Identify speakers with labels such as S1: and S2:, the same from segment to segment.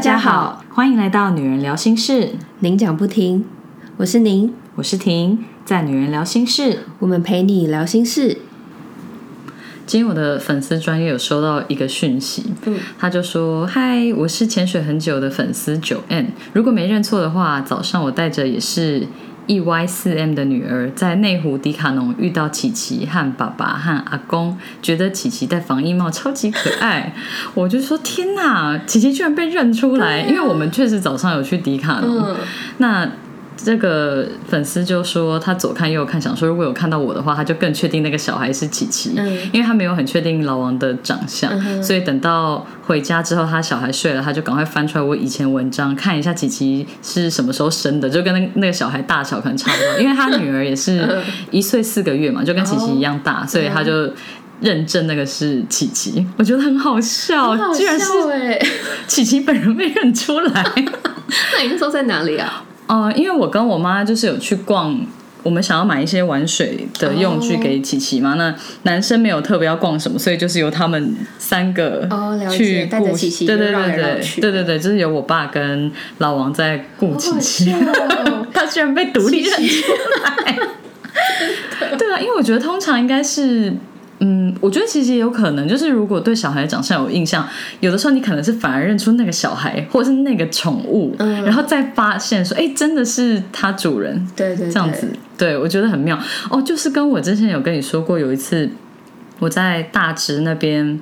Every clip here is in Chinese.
S1: 大家好，
S2: 欢迎来到女人聊心事，
S1: 您讲不停，我是您，
S2: 我是婷，在女人聊心事，
S1: 我们陪你聊心事。
S2: 今天我的粉丝专业有收到一个讯息，
S1: 嗯。
S2: 他就说：“嗨，我是潜水很久的粉丝九 N，如果没认错的话，早上我带着也是 EY 四 M 的女儿在内湖迪卡侬遇到琪琪和爸爸和阿公，觉得琪琪戴防疫帽超级可爱，我就说天哪，琪琪居然被认出来，因为我们确实早上有去迪卡侬，
S1: 嗯，
S2: 那。”这个粉丝就说他左看右看，想说如果有看到我的话，他就更确定那个小孩是琪琪，
S1: 嗯
S2: 因为他没有很确定老王的长相，
S1: 嗯
S2: 所以等到回家之后，他小孩睡了，他就赶快翻出来我以前文章看一下琪琪是什么时候生的，就跟那那个小孩大小可能差不多，因为他女儿也是一岁四个月嘛，就跟琪琪一样大，所以他就。认证那个是琪琪，我觉得很好笑，居然是。琪琪本人被认出来。
S1: 那你那时候在哪里啊？
S2: 呃，因为我跟我妈就是有去逛，我们想要买一些玩水的用具给琪琪嘛。那男生没有特别要逛什么，所以就是由他们三个
S1: 哦了解
S2: 去
S1: 带。琪琪
S2: 对对对对对对对，就是由我爸跟老王在顾琪琪。他居然被独立认出来。对啊，因为我觉得通常应该是。嗯，我觉得其实也有可能，就是如果对小孩长相有印象，有的时候你可能是反而认出那个小孩或者是那个宠物，
S1: 嗯。
S2: 然后再发现说，哎，真的是他主人，
S1: 对对对，
S2: 这样子，对我觉得很妙。哦。就是跟我之前有跟你说过，有一次我在大直那边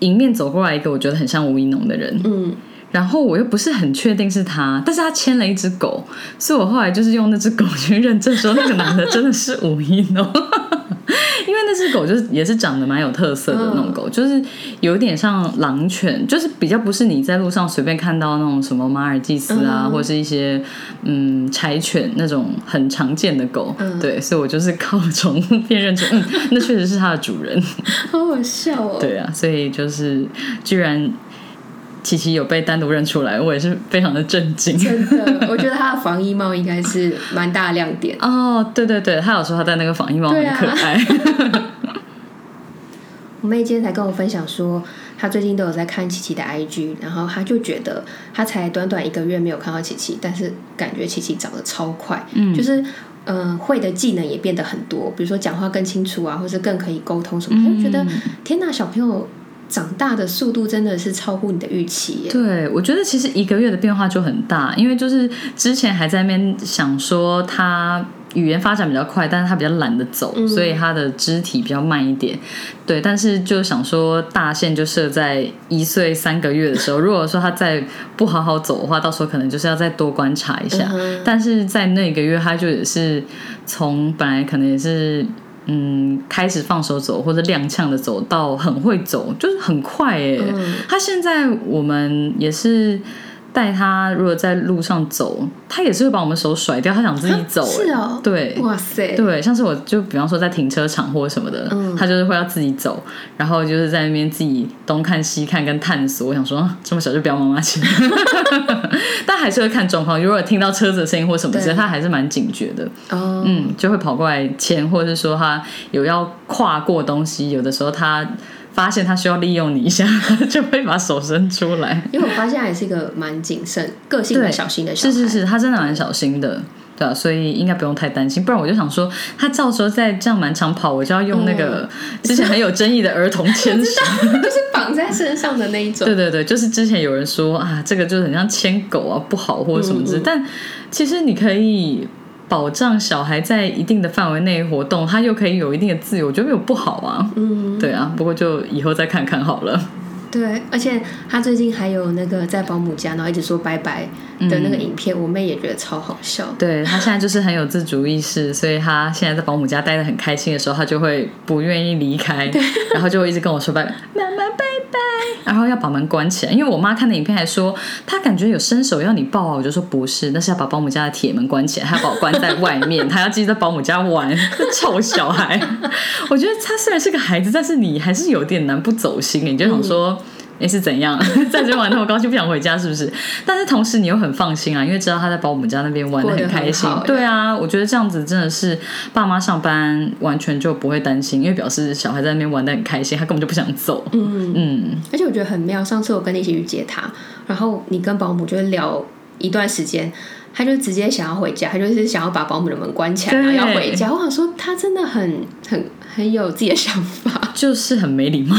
S2: 迎面走过来一个我觉得很像吴一农的人，
S1: 嗯，
S2: 然后我又不是很确定是他，但是他牵了一只狗，所以我后来就是用那只狗去认证说那个男的真的是吴一农。因为那只狗就是也是长得蛮有特色的那种狗，就是有点像狼犬，就是比较不是你在路上随便看到那种什么马尔济斯啊，
S1: 嗯
S2: 或者是一些嗯柴犬那种很常见的狗。
S1: 嗯
S2: 对，所以我就是靠宠物辨认出，嗯，那确实是它的主人。
S1: 好好笑哦。
S2: 对啊，所以就是居然琪琪有被单独认出来，我也是非常的震惊。
S1: 真的，我觉得他的防疫帽应该是蛮大的亮点。
S2: 哦，对对对，他有说他戴那个防疫帽很可爱。
S1: 我妹今天才跟我分享说，她最近都有在看琪琪的 IG，然后她就觉得她才短短一个月没有看到琪琪，但是感觉琪琪长得超快，
S2: 嗯
S1: 就是呃会的技能也变得很多，比如说讲话更清楚啊，或是更可以沟通什么，她就觉得天呐，小朋友长大的速度真的是超乎你的预期耶。
S2: 对，我觉得其实一个月的变化就很大，因为就是之前还在那边想说他语言发展比较快，但是他比较懒得走，
S1: 嗯
S2: 所以他的肢体比较慢一点。对，但是就想说大限就设在一岁三个月的时候，如果说他再不好好走的话，到时候可能就是要再多观察一下。
S1: 嗯
S2: 但是在那个月，他就也是从本来可能也是。嗯，开始放手走或者踉跄的走到很会走，就是很快耶。
S1: 嗯
S2: 他现在我们也是带他，如果在路上走，他也是会把我们手甩掉，他想自己走。
S1: 是哦
S2: 对。
S1: 哇塞，
S2: 对，像是我就比方说在停车场或什么的，
S1: 嗯
S2: 他就是会要自己走，然后就是在那边自己东看西看跟探索。我想说，啊这么小就不要妈妈牵，但还是会看状况。如果听到车子的声音或什么其
S1: 实，
S2: 他还是蛮警觉的。
S1: 哦，
S2: 嗯，就会跑过来牵，或者是说他有要跨过东西，有的时候他发现他需要利用你一下，就会把手伸出来。
S1: 因为我发现他也是一个蛮谨慎、个性蛮小心的小孩。
S2: 是是是，他真的蛮小心的。对啊，所以应该不用太担心，不然我就想说，他到时候再这样满场跑，我就要用那个之前很有争议的儿童 牵绳。
S1: 就是绑在身上的那一种。
S2: 对对对，就是之前有人说啊，这个就是很像牵狗啊，不好或者什么之类，
S1: 嗯嗯
S2: 但其实你可以保障小孩在一定的范围内活动，他又可以有一定的自由，我觉得没有不好啊。
S1: 嗯，
S2: 对啊，不过就以后再看看好了。
S1: 对，而且他最近还有那个在保姆家，然后一直说拜拜的那个影片，我妹也觉得超好笑。
S2: 对她现在就是很有自主意识，所以她现在在保姆家待的很开心的时候，她就会不愿意离开，然后就会一直跟我说拜拜，妈妈拜拜，然后要把门关起来。因为我妈看的影片还说，她感觉有伸手要你抱啊，我就说不是，那是要把保姆家的铁门关起来，她要把我关在外面，她要继续在保姆家玩，臭小孩。我觉得她虽然是个孩子，但是你还是有点难不走心，你就想说。哎是怎样，在这边玩那么高兴，不想回家是不是？但是同时你又很放心啊，因为知道他在保姆家那边玩的很开心。对啊，我觉得这样子真的是爸妈上班完全就不会担心，因为表示小孩在那边玩的很开心，他根本就不想走。
S1: 嗯，
S2: 嗯，
S1: 而且我觉得很妙。上次我跟你一起去接他，然后你跟保姆就是聊一段时间，他就直接想要回家，他就是想要把保姆的门关起来，然后要回家。我想说，他真的很很很有自己的想法。
S2: 就是很没礼貌，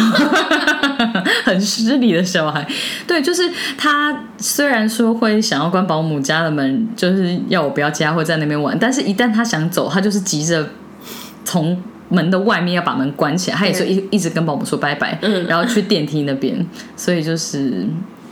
S2: 很失礼的小孩。对，就是他虽然说会想要关保姆家的门，就是要我不要接他会在那边玩，但是一旦他想走，他就是急着从。门的外面要把门关起来，他也是一一直跟保姆说拜拜，
S1: 嗯
S2: 然后去电梯那边，所以就是，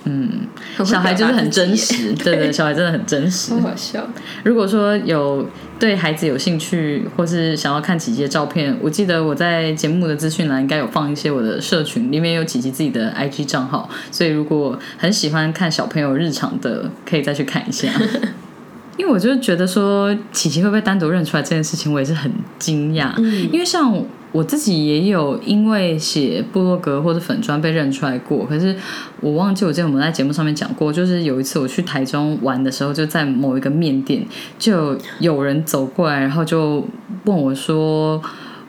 S2: 嗯，小孩就是很真实，对对，小孩真的很真实
S1: 好。好笑。
S2: 如果说有对孩子有兴趣，或是想要看琪琪的照片，我记得我在节目的资讯栏应该有放一些我的社群，里面有琪琪自己的 IG 账号，所以如果很喜欢看小朋友日常的，可以再去看一下。因为我就觉得说琪琪会不会单独认出来这件事情，我也是很惊讶。
S1: 嗯
S2: 因为像我自己也有因为写部落格或者粉砖被认出来过，可是我忘记我之前我们在节目上面讲过，就是有一次我去台中玩的时候，就在某一个面店，就有人走过来，然后就问我说。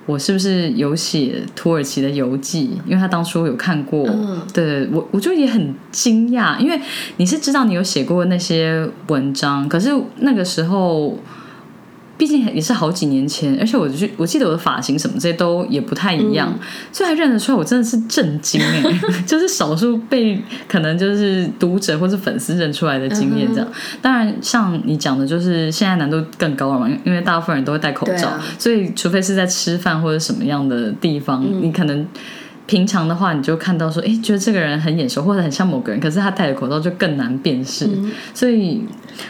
S2: 我是不是有写土耳其的游记？因为他当初有看过，
S1: 嗯
S2: 对我我就也很惊讶，因为你是知道你有写过那些文章，可是那个时候毕竟也是好几年前，而且我就我记得我的发型什么这些都也不太一样，所以还认得出来，我真的是震惊哎，就是少数被可能就是读者或是粉丝认出来的经验这样。当然，像你讲的，就是现在难度更高了嘛，因因为大部分人都会戴口罩，
S1: 啊
S2: 所以除非是在吃饭或者什么样的地方，你可能。平常的话，你就看到说，哎，觉得这个人很眼熟，或者很像某个人，可是他戴着口罩就更难辨识。所以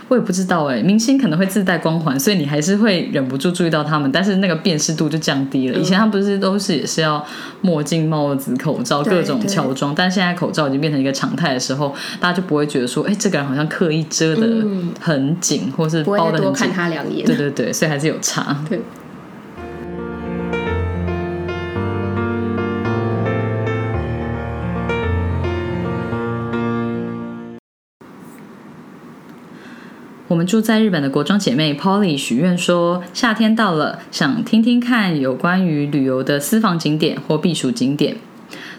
S2: 我也不知道，哎，明星可能会自带光环，所以你还是会忍不住注意到他们，但是那个辨识度就降低了。以前他不是都是也是要墨镜、帽子、口罩各种乔装，但现在口罩已经变成一个常态的时候，大家就不会觉得说，哎，这个人好像刻意遮的很紧，或是包的很紧。
S1: 他两眼。
S2: 对对对，所以还是有差。
S1: 对
S2: 我们住在日本的国中姐妹 Polly 许愿说，夏天到了，想听听看有关于旅游的私房景点或避暑景点。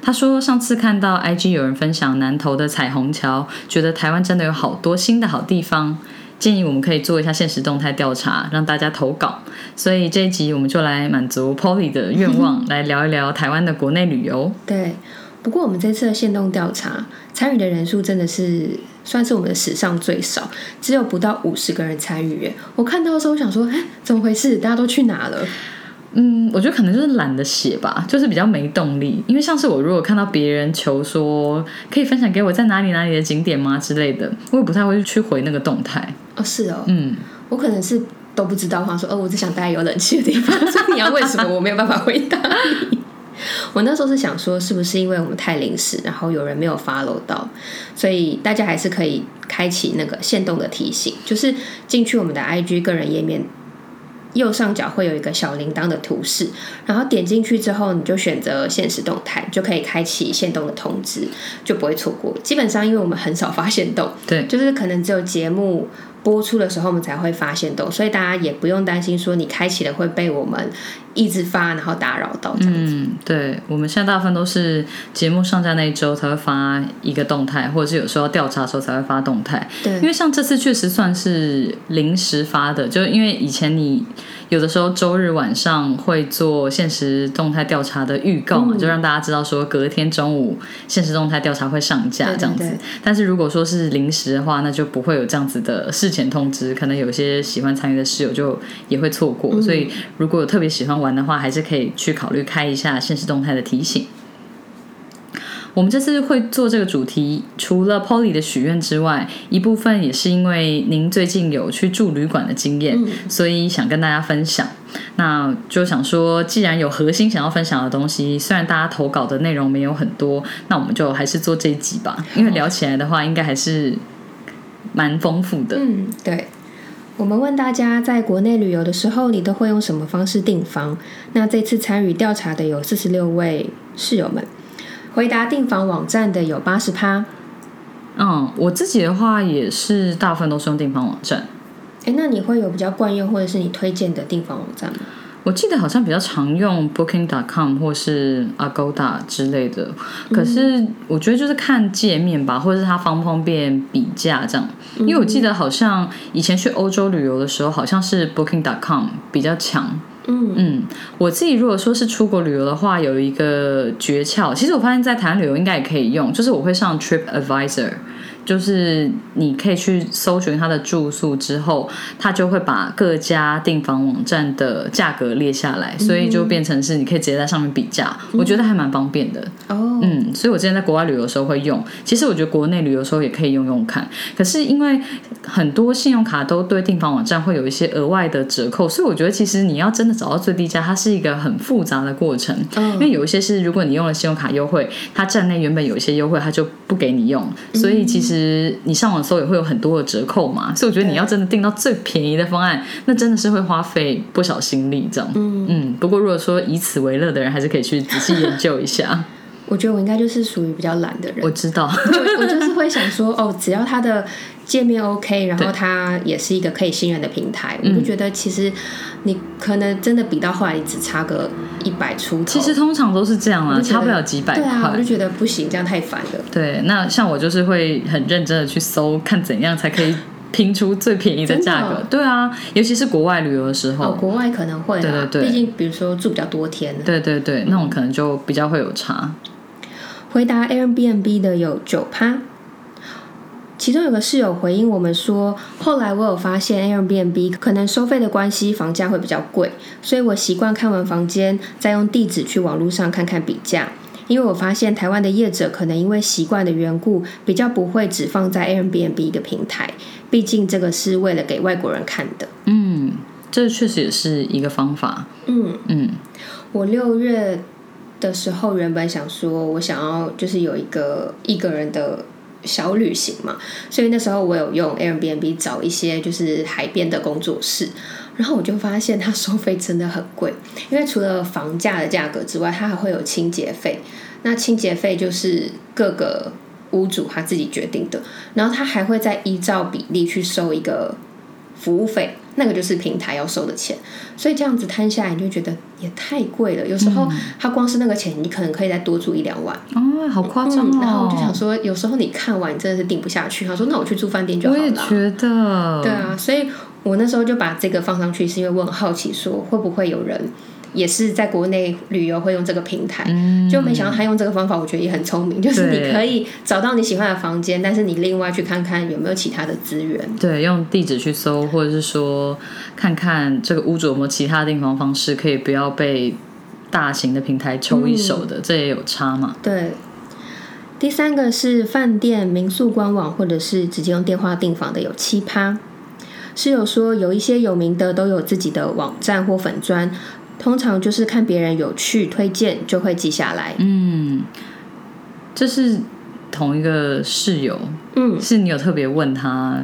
S2: 她说，上次看到 IG 有人分享南投的彩虹桥，觉得台湾真的有好多新的好地方，建议我们可以做一下现实动态调查，让大家投稿。所以这一集我们就来满足 Polly 的愿望，来聊一聊台湾的国内旅游。
S1: 对，不过我们这次的限动调查参与的人数真的是算是我们的史上最少，只有不到五十个人参与耶。我看到的时候我想说，哎，怎么回事？大家都去哪了？
S2: 嗯，我觉得可能就是懒得写吧，就是比较没动力。因为像是我如果看到别人求说可以分享给我在哪里哪里的景点吗之类的，我也不太会去回那个动态。
S1: 哦，是哦，
S2: 嗯，
S1: 我可能是都不知道，我想说，哦，我只想待在有冷气的地方。所以你要问什么，我没有办法回答你。我那时候是想说，是不是因为我们太临时，然后有人没有 follow 到，所以大家还是可以开启那个限动的提醒，就是进去我们的 IG 个人页面。右上角会有一个小铃铛的图示，然后点进去之后，你就选择现实动态，就可以开启限动的通知，就不会错过。基本上，因为我们很少发现动，
S2: 对，
S1: 就是可能只有节目播出的时候我们才会发现到，所以大家也不用担心说你开启了会被我们一直发，然后打扰到这样子。
S2: 嗯，对，我们现在大部分都是节目上架那一周才会发一个动态，或者是有时候调查的时候才会发动态。
S1: 对
S2: 因为像这次确实算是临时发的，就是因为以前你有的时候周日晚上会做现实动态调查的预告
S1: 嗯
S2: 嘛，就让大家知道说隔天中午现实动态调查会上架这样子。
S1: 对
S2: 但是如果说是临时的话，那就不会有这样子的事前通知，可能有些喜欢参与的室友就也会错过。所以如果有特别喜欢玩的话，还是可以去考虑开一下现实动态的提醒。我们这次会做这个主题，除了 Polly 的许愿之外，一部分也是因为您最近有去住旅馆的经验，所以想跟大家分享。那就想说，既然有核心想要分享的东西，虽然大家投稿的内容没有很多，那我们就还是做这一集吧，因为聊起来的话，应该还是蛮丰富的。
S1: 嗯，对。我们问大家，在国内旅游的时候，你都会用什么方式订房？那这次参与调查的有四十六位室友们。回答订房网站的有八十趴。
S2: 嗯，我自己的话也是大部分都是用订房网站。
S1: 哎，那你会有比较惯用或者是你推荐的订房网站吗？
S2: 我记得好像比较常用 Booking.com 或是 Agoda 之类的，可是我觉得就是看界面吧，或者是它方不方便比价这样。因为我记得好像以前去欧洲旅游的时候，好像是 Booking.com 比较强。
S1: 嗯
S2: 嗯，我自己如果说是出国旅游的话，有一个诀窍，其实我发现在台湾旅游应该也可以用，就是我会上 Trip Advisor。就是你可以去搜寻他的住宿之后，他就会把各家订房网站的价格列下来，所以就变成是你可以直接在上面比价，我觉得还蛮方便的。
S1: 哦，
S2: 嗯，所以我之前在国外旅游的时候会用，其实我觉得国内旅游的时候也可以用用看。可是因为很多信用卡都对订房网站会有一些额外的折扣，所以我觉得其实你要真的找到最低价，它是一个很复杂的过程。因为有一些是如果你用了信用卡优惠，它站内原本有一些优惠，它就不给你用，所以其实。实你上网搜也会有很多的折扣嘛，所以我觉得你要真的订到最便宜的方案，那真的是会花费不少心力这样。嗯嗯，不过如果说以此为乐的人，还是可以去仔细研究一下。
S1: 我觉得我应该就是属于比较懒的人。
S2: 我知道，
S1: 我就是会想 说，哦，只要它的界面 OK，然后它也是一个可以信任的平台，我就觉得其实你可能真的比到后来，你只差个一百出头。
S2: 其实通常都是这样啊，差不了几百块。
S1: 对啊，我就觉得不行，这样太烦了。
S2: 对，那像我就是会很认真的去搜，看怎样才可以拼出最便宜的价格。对啊，尤其是国外旅游的时候，
S1: 哦，国外可能会，
S2: 对对对，
S1: 毕竟比如说住比较多天，
S2: 对对对，那种可能就比较会有差。
S1: 回答 Airbnb 的有九趴，其中有个室友回应我们说，后来我有发现 Airbnb 可能收费的关系，房价会比较贵，所以我习惯看完房间再用地址去网络上看看比价，因为我发现台湾的业者可能因为习惯的缘故，比较不会只放在 Airbnb 一个平台，毕竟这个是为了给外国人看的。
S2: 嗯，这确实也是一个方法。
S1: 嗯
S2: 嗯，
S1: 我六月。的时候，原本想说，我想要就是有一个一个人的小旅行嘛，所以那时候我有用 Airbnb 找一些就是海边的工作室，然后我就发现它收费真的很贵，因为除了房价的价格之外，它还会有清洁费，那清洁费就是各个屋主他自己决定的，然后他还会再依照比例去收一个服务费。那个就是平台要收的钱，所以这样子摊下来，你就觉得也太贵了。有时候他光是那个钱，你可能可以再多住一两晚。
S2: 哦，好夸张哦！
S1: 然后我就想说，有时候你看完你真的是定不下去。他说：“那我去住饭店就好了。”
S2: 我也觉得。
S1: 对啊，所以我那时候就把这个放上去，是因为我很好奇，说会不会有人。也是在国内旅游会用这个平台，就没想到他用这个方法，我觉得也很聪明。就是你可以找到你喜欢的房间，但是你另外去看看有没有其他的资源。
S2: 对，用地址去搜，或者是说看看这个屋主有没有其他订房方式，可以不要被大型的平台抽一手的，这也有差嘛？
S1: 对。第三个是饭店、民宿官网，或者是直接用电话订房的有七趴。室友说有一些有名的都有自己的网站或粉砖。通常就是看别人有趣推荐，就会记下来。
S2: 嗯，这是同一个室友。
S1: 嗯，
S2: 是你有特别问他？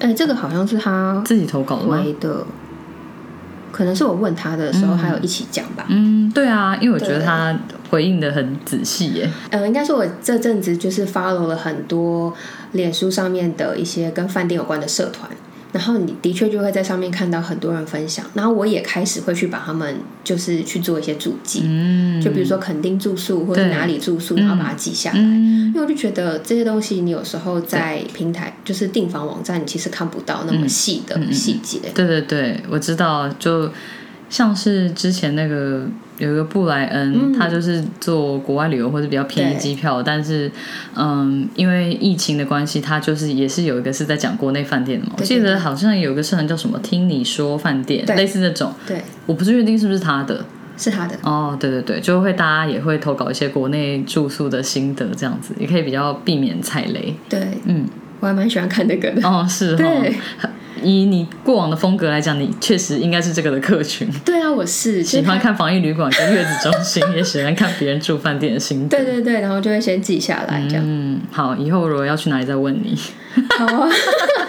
S1: 哎，这个好像是他
S2: 自己投稿
S1: 回的，可能是我问他的时候，还有一起讲吧。
S2: 嗯，对啊，因为我觉得他回应的很仔细耶。
S1: 呃，应该说我这阵子就是 follow 了很多脸书上面的一些跟饭店有关的社团。然后你的确就会在上面看到很多人分享，然后我也开始会去把他们就是去做一些注记，
S2: 嗯，
S1: 就比如说肯定住宿或者哪里住宿，然后把它记下来，因为我就觉得这些东西你有时候在平台就是订房网站，你其实看不到那么细的细节。
S2: 对对对，我知道，就像是之前那个。有一个布莱恩，他就是做国外旅游或者比较便宜机票，但是嗯，因为疫情的关系，他就是也是有一个是在讲国内饭店的嘛。我记得好像有一个社团叫什么“听你说饭店”，类似那种。
S1: 对，
S2: 我不是确定是不是他的，
S1: 是他的。
S2: 哦，对对对，就会大家也会投稿一些国内住宿的心得，这样子也可以比较避免踩雷。
S1: 对，
S2: 嗯，
S1: 我还蛮喜欢看那个的。
S2: 哦，是，
S1: 对。
S2: 以你过往的风格来讲，你确实应该是这个的客群。
S1: 对啊，我是
S2: 喜欢看防疫旅馆跟月子中心，也喜欢看别人住饭店的心
S1: 得。对对对，然后就会先记下来，这样。
S2: 嗯，好，以后如果要去哪里再问你。
S1: 好啊，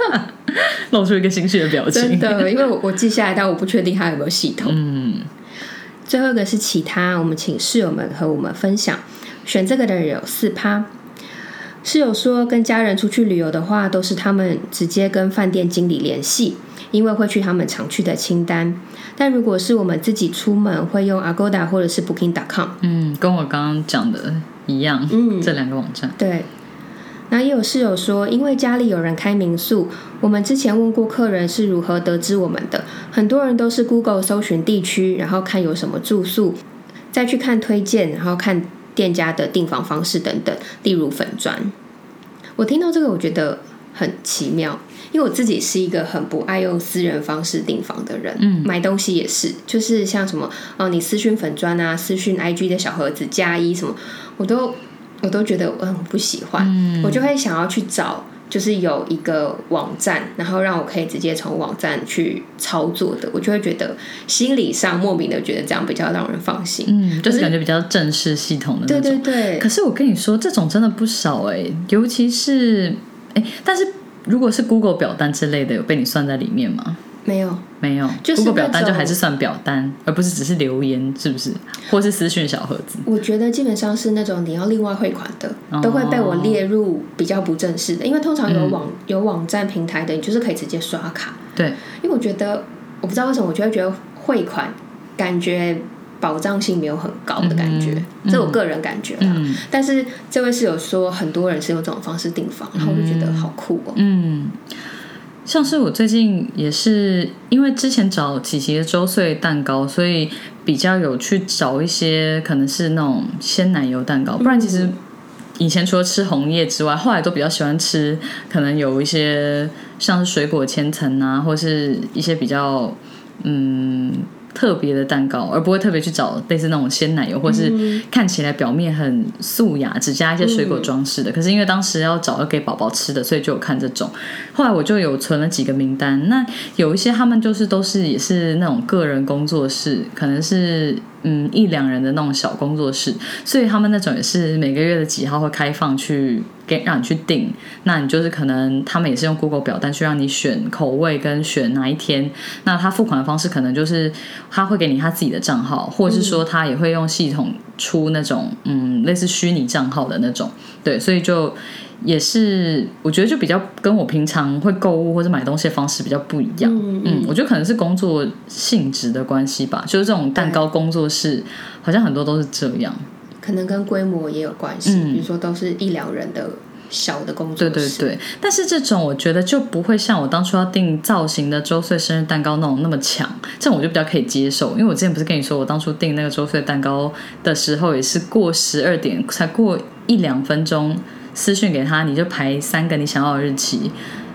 S2: 露出一个心虚的表情。
S1: 真的，因为我我记下来，但我不确定它有没有系统。
S2: 嗯。
S1: 最后一个是其他，我们请室友们和我们分享。选这个的人有四趴。室友说，跟家人出去旅游的话，都是他们直接跟饭店经理联系，因为会去他们常去的清单。但如果是我们自己出门，会用 Agoda 或者是 Booking.com。
S2: 嗯，跟我刚刚讲的一样，
S1: 嗯
S2: 这两个网站。
S1: 对，那也有室友说，因为家里有人开民宿，我们之前问过客人是如何得知我们的，很多人都是 Google 搜寻地区，然后看有什么住宿，再去看推荐，然后看店家的订房方式等等，例如粉砖。我听到这个，我觉得很奇妙，因为我自己是一个很不爱用私人方式订房的人，
S2: 嗯
S1: 买东西也是，就是像什么哦，你私讯粉砖啊，私讯 IG 的小盒子加一什么，我都我都觉得我很不喜欢，我就会想要去找。就是有一个网站，然后让我可以直接从网站去操作的，我就会觉得心理上莫名的觉得这样比较让人放心。
S2: 嗯，就是感觉比较正式系统的那
S1: 对
S2: 种。
S1: 对对，
S2: 可是我跟你说，这种真的不少哎、尤其是哎、但是如果是 Google 表单之类的，有被你算在里面吗？
S1: 没有，
S2: 没有、
S1: 就是
S2: e
S1: 那
S2: 表单就
S1: 种
S2: 还是算表单，而不是只是留言，是不是？或是私讯小盒子。
S1: 我觉得基本上是那种你要另外汇款的，
S2: 哦
S1: 都会被我列入比较不正式的，因为通常有网、有网站平台的，你就是可以直接刷卡。
S2: 对，
S1: 因为我觉得我不知道为什么，我就会觉得汇款感觉保障性没有很高的感觉，
S2: 嗯
S1: 这我个人感觉啦。
S2: 嗯
S1: 但是这位室友说，很多人是用这种方式订房，然后我就觉得好酷哦。
S2: 嗯，像是我最近也是因为之前找琪琪的周岁蛋糕，所以比较有去找一些可能是那种鲜奶油蛋糕，不然其实。以前除了吃红叶之外，后来都比较喜欢吃，可能有一些像是水果千层啊，或是一些比较嗯特别的蛋糕，而不会特别去找类似那种鲜奶油，或是看起来表面很素雅，只加一些水果装饰的。可是因为当时要找要给宝宝吃的，所以就有看这种。后来我就有存了几个名单，那有一些他们就是都是也是那种个人工作室，可能是嗯一两人的那种小工作室，所以他们那种也是每个月的几号会开放去给让你去订，那你就是可能他们也是用 Google 表单去让你选口味跟选哪一天，那他付款的方式可能就是他会给你他自己的账号，或者是说他也会用系统出那种嗯类似虚拟账号的那种，对，所以就。也是，我觉得就比较跟我平常会购物或者买东西的方式比较不一样。
S1: 嗯
S2: 嗯，我觉得可能是工作性质的关系吧，就是这种蛋糕工作室，好像很多都是这样。
S1: 可能跟规模也有关系，
S2: 嗯
S1: 比如说都是一两人的小的工作室。
S2: 对对，但是这种我觉得就不会像我当初要订造型的周岁生日蛋糕那种那么强，这种我就比较可以接受。因为我之前不是跟你说，我当初订那个周岁蛋糕的时候，也是过十二点才过一两分钟私讯给他，你就排三个你想要的日期。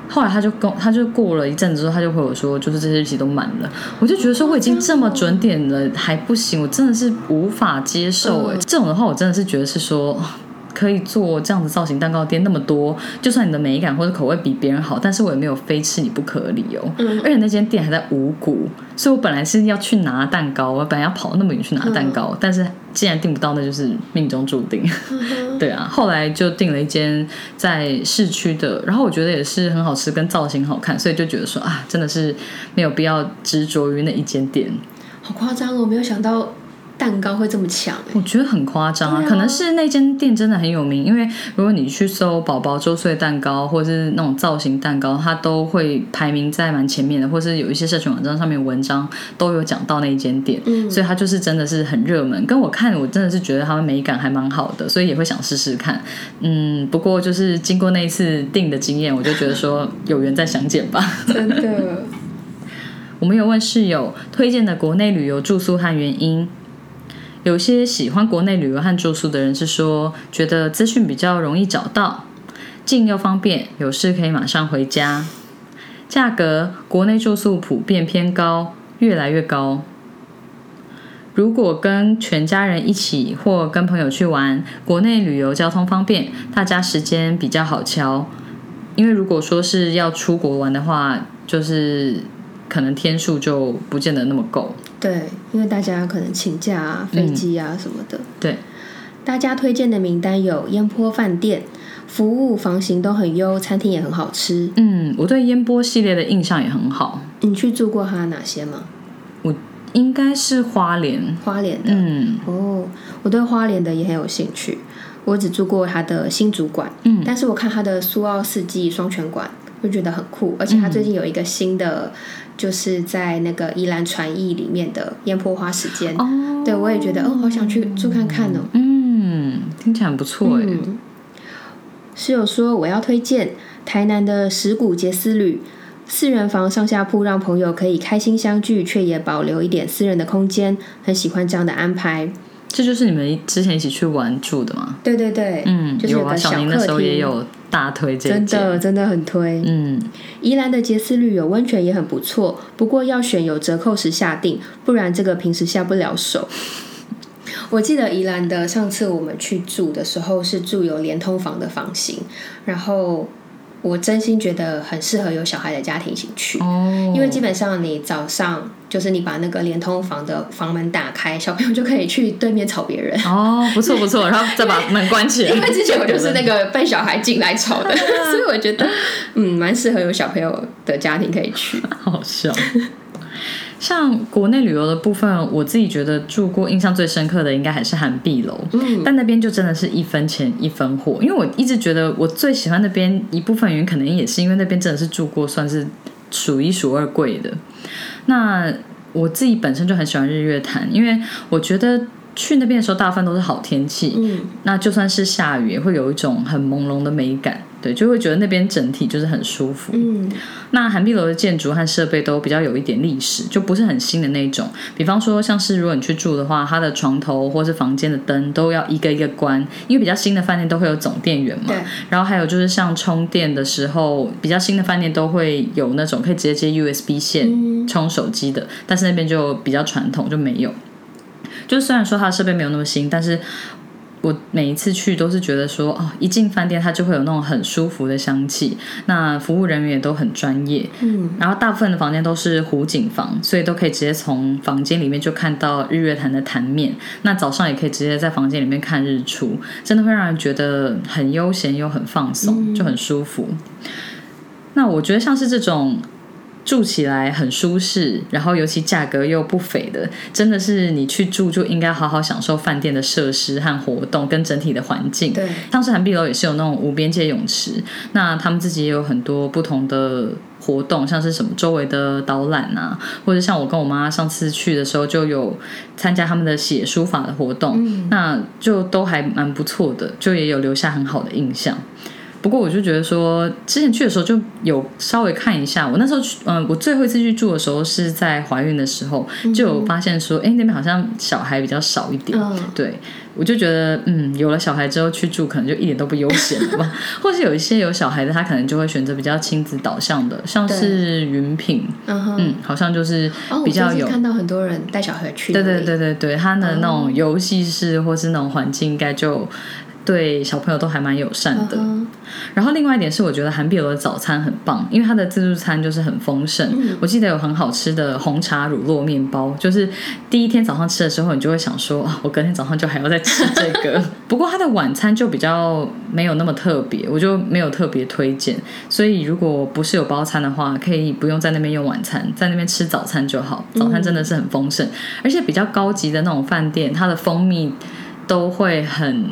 S2: 后来他就跟他就过了一阵子之后，他就回我说，就是这些日期都满了。我就觉得说我已经这么准点了还不行，我真的是无法接受哎、这种的话，我真的是觉得是说。可以做这样子造型蛋糕店那么多，就算你的美感或者口味比别人好，但是我也没有非吃你不可的理由。
S1: 嗯
S2: 而且那间店还在五谷，所以我本来是要去拿蛋糕，我本来要跑那么远去拿蛋糕，但是既然订不到，那就是命中注定。对啊，后来就订了一间在市区的，然后我觉得也是很好吃，跟造型好看，所以就觉得说啊，真的是没有必要执着于那一间店。
S1: 好夸张哦！没有想到蛋糕会这么强欸
S2: 我觉得很夸张啊，
S1: 啊
S2: 可能是那间店真的很有名，因为如果你去搜宝宝周岁蛋糕或者是那种造型蛋糕，它都会排名在蛮前面的，或是有一些社群网站上面文章都有讲到那一间店，
S1: 嗯
S2: 所以它就是真的是很热门。跟我看，我真的是觉得他们美感还蛮好的，所以也会想试试看。嗯，不过就是经过那一次订的经验，我就觉得说有缘再相见吧。
S1: 真的。
S2: 我们有问室友推荐的国内旅游住宿和原因。有些喜欢国内旅游和住宿的人是说，觉得资讯比较容易找到，近又方便，有事可以马上回家。价格，国内住宿普遍偏高，越来越高。如果跟全家人一起或跟朋友去玩，国内旅游交通方便，大家时间比较好瞧。因为如果说是要出国玩的话，就是可能天数就不见得那么够。
S1: 对，因为大家可能请假啊、飞机啊什么的。
S2: 对，
S1: 大家推荐的名单有烟波饭店，服务房型都很优，餐厅也很好吃。
S2: 嗯，我对烟波系列的印象也很好，
S1: 你去住过它哪些吗？
S2: 我应该是花莲。
S1: 花莲的。
S2: 嗯，
S1: 哦，我对花莲的也很有兴趣。我只住过它的新主管，
S2: 嗯
S1: 但是我看它的苏澳四季双全馆，就觉得很酷，而且它最近有一个新的，就是在那个宜兰传艺里面的烟波花时间，
S2: 哦，
S1: 对我也觉得哦，好想去住看看哦。
S2: 嗯，听起来很不错哎。
S1: 嗯，室友说我要推荐台南的石鼓杰斯旅。四人房上下铺，让朋友可以开心相聚，却也保留一点私人的空间，很喜欢这样的安排。
S2: 这就是你们之前一起去玩住的吗？
S1: 对对对，
S2: 嗯，
S1: 就是个小
S2: 小宁那时候也有大推这
S1: 真。的真的很推。
S2: 嗯，
S1: 宜兰的杰斯旅有温泉也很不错，不过要选有折扣时下定，不然这个平时下不了手。我记得宜兰的上次我们去住的时候是住有连通房的房型，然后我真心觉得很适合有小孩的家庭一起去。
S2: 哦，
S1: 因为基本上你早上就是你把那个连通房的房门打开，小朋友就可以去对面吵别人。
S2: 哦，不错不错，然后再把门关起来。
S1: 因为之前我就是那个被小孩进来吵的，所以我觉得嗯蛮适合有小朋友的家庭可以去。
S2: 好笑。像国内旅游的部分，我自己觉得住过印象最深刻的应该还是韩碧楼，
S1: 嗯。
S2: 但那边就真的是一分钱一分货，因为我一直觉得我最喜欢那边一部分原因，可能也是因为那边真的是住过算是数一数二贵的。那我自己本身就很喜欢日月潭，因为我觉得去那边的时候大部分都是好天气，
S1: 嗯，
S2: 那就算是下雨，也会有一种很朦胧的美感，对，就会觉得那边整体就是很舒服。
S1: 嗯，
S2: 那韩碧楼的建筑和设备都比较有一点历史，就不是很新的那种。比方说，像是如果你去住的话，它的床头或是房间的灯都要一个一个关，因为比较新的饭店都会有总电源嘛
S1: 对。
S2: 然后还有就是像充电的时候，比较新的饭店都会有那种可以直接接 USB 线充手机的，但是那边就比较传统，就没有。就虽然说它的设备没有那么新，但是我每一次去都是觉得说，哦，一进饭店它就会有那种很舒服的香气，那服务人员也都很专业，
S1: 嗯，
S2: 然后大部分的房间都是湖景房，所以都可以直接从房间里面就看到日月潭的潭面。那早上也可以直接在房间里面看日出，真的会让人觉得很悠闲又很放松，就很舒服。那我觉得像是这种。住起来很舒适，然后尤其价格又不菲的，真的是你去住就应该好好享受饭店的设施和活动跟整体的环境。
S1: 对，
S2: 像是韩碧楼也是有那种无边界泳池，那他们自己也有很多不同的活动，像是什么周围的导览啊，或者像我跟我妈上次去的时候就有参加他们的写书法的活动，那就都还蛮不错的，就也有留下很好的印象。不过我就觉得说，之前去的时候就有稍微看一下。我那时候去，嗯、我最后一次去住的时候是在怀孕的时候，就有发现说，哎、那边好像小孩比较少一点。
S1: 嗯
S2: 对，我就觉得，嗯，有了小孩之后去住，可能就一点都不悠闲了吧。或是有一些有小孩的，他可能就会选择比较亲子导向的，像是云品，
S1: 嗯
S2: 好像就是
S1: 哦，
S2: 比较有
S1: 看到很多人带小孩去
S2: 对对对对对，他的那种游戏室或是那种环境，应该就对小朋友都还蛮友善的。
S1: 嗯
S2: 然后另外一点是，我觉得韩碧楼的早餐很棒，因为它的自助餐就是很丰盛。我记得有很好吃的红茶乳酪面包，就是第一天早上吃的时候，你就会想说啊，我隔天早上就还要再吃这个。不过它的晚餐就比较没有那么特别，我就没有特别推荐。所以如果不是有包餐的话，可以不用在那边用晚餐，在那边吃早餐就好。早餐真的是很丰盛，而且比较高级的那种饭店，它的蜂蜜都会很。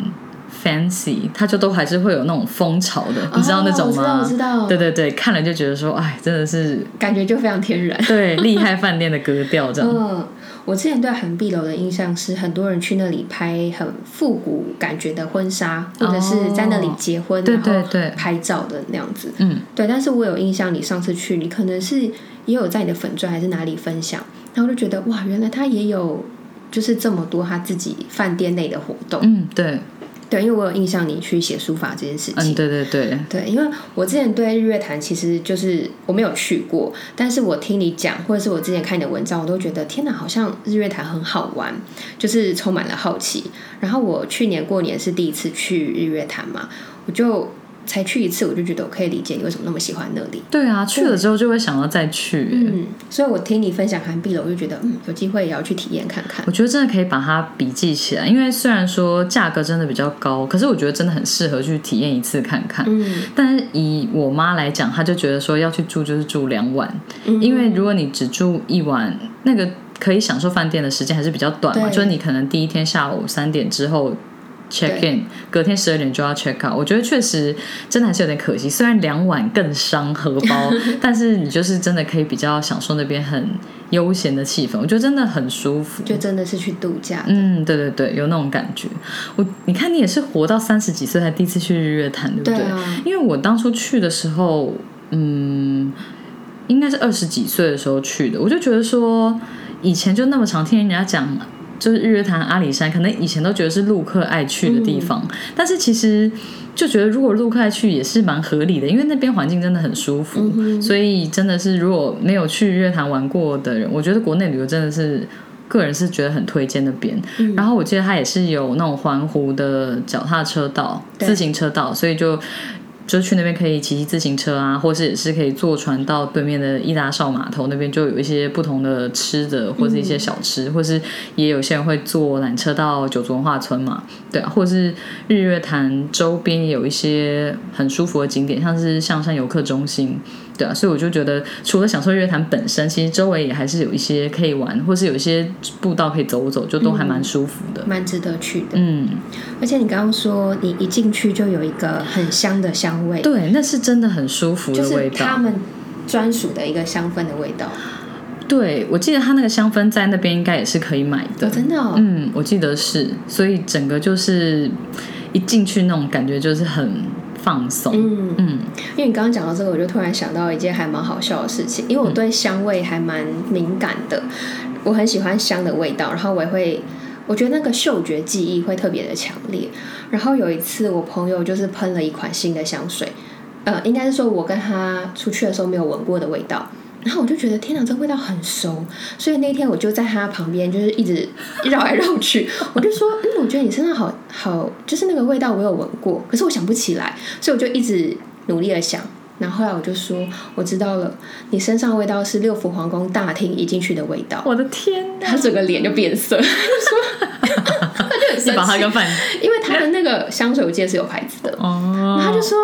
S2: fancy，它就都还是会有那种风潮的，你知道那种吗？
S1: 知道我知道
S2: 对对对，看了就觉得说，哎，真的是
S1: 感觉就非常天然。
S2: 对厉害饭店的格调这样。
S1: 嗯，我之前对韩碧楼的印象是，很多人去那里拍很复古感觉的婚纱，或者是在那里结婚，
S2: 对对对
S1: 拍照的那样子。
S2: 嗯，
S1: 对。但是我有印象，你上次去，你可能是也有在你的粉钻还是哪里分享，然后就觉得哇，原来他也有就是这么多他自己饭店内的活动。
S2: 嗯，对，
S1: 对，因为我有印象你去写书法这件事情。
S2: 嗯，对对对，
S1: 对，因为我之前对日月潭其实就是我没有去过，但是我听你讲，或者是我之前看你的文章，我都觉得天哪，好像日月潭很好玩，就是充满了好奇。然后我去年过年是第一次去日月潭嘛，我就才去一次，我就觉得我可以理解你为什么那么喜欢那里。
S2: 对啊，去了之后就会想要再去。
S1: 嗯，所以我听你分享韩碧楼，我就觉得嗯，有机会也要去体验看看。
S2: 我觉得真的可以把它笔记起来，因为虽然说价格真的比较高，可是我觉得真的很适合去体验一次看看。
S1: 嗯
S2: 但是以我妈来讲，她就觉得说要去住就是住两晚，
S1: 嗯
S2: 因为如果你只住一晚，那个可以享受饭店的时间还是比较短嘛，就是你可能第一天下午三点之后 check in，隔天十二点就要 check out。我觉得确实真的还是有点可惜，虽然两晚更伤荷包，但是你就是真的可以比较享受那边很悠闲的气氛，我觉得真的很舒服。
S1: 就真的是去度假。
S2: 嗯，对对对，有那种感觉。我你看，你也是活到三十几岁才第一次去日月潭，对不对？
S1: 对啊
S2: 因为我当初去的时候，嗯，应该是二十几岁的时候去的，我就觉得说，以前就那么常听人家讲。就是日月潭、阿里山，可能以前都觉得是陆客爱去的地方，但是其实就觉得如果陆客爱去也是蛮合理的，因为那边环境真的很舒服，所以真的是如果没有去日月潭玩过的人，我觉得国内旅游真的是个人是觉得很推荐那边。然后我记得它也是有那种环湖的脚踏车道、自行车道，所以就。就去那边可以骑骑自行车啊，或是也是可以坐船到对面的伊达少码头那边，就有一些不同的吃的，或是一些小吃，或是也有些人会坐缆车到九族文化村嘛，对啊，或是日月潭周边也有一些很舒服的景点，像是象山游客中心，对啊，所以我就觉得除了享受乐坛本身，其实周围也还是有一些可以玩，或是有一些步道可以走走，就都还蛮舒服的。
S1: 蛮值得去的，
S2: 嗯，
S1: 而且你刚刚说你一进去就有一个很香的香味，
S2: 对，那是真的很舒服的味道。
S1: 是他们专属的一个香氛的味道。
S2: 对，我记得他那个香氛在那边应该也是可以买的。
S1: 哦，真的哦，
S2: 嗯，我记得是，所以整个就是一进去那种感觉就是很放松。
S1: 嗯，
S2: 嗯，
S1: 因为你刚刚讲到这个，我就突然想到一件还蛮好笑的事情，因为我对香味还蛮敏感的，我很喜欢香的味道，然后我也会。我觉得那个嗅觉记忆会特别的强烈。然后有一次，我朋友就是喷了一款新的香水，呃，应该是说我跟他出去的时候没有闻过的味道。然后我就觉得天哪，这味道很熟，所以那天我就在他旁边，就是一直绕来绕去。我就说，嗯，我觉得你身上好好，就是那个味道我有闻过，可是我想不起来，所以我就一直努力的想。然后后来我就说，我知道了，你身上的味道是六福皇宫大厅一进去的味道。
S2: 我的天哪！
S1: 他整个脸就变色，他 就说，他就很
S2: 你
S1: 生气，
S2: 把他跟饭
S1: 因为他的那个香水我记得是有牌子的，
S2: 哦，
S1: 然后他就说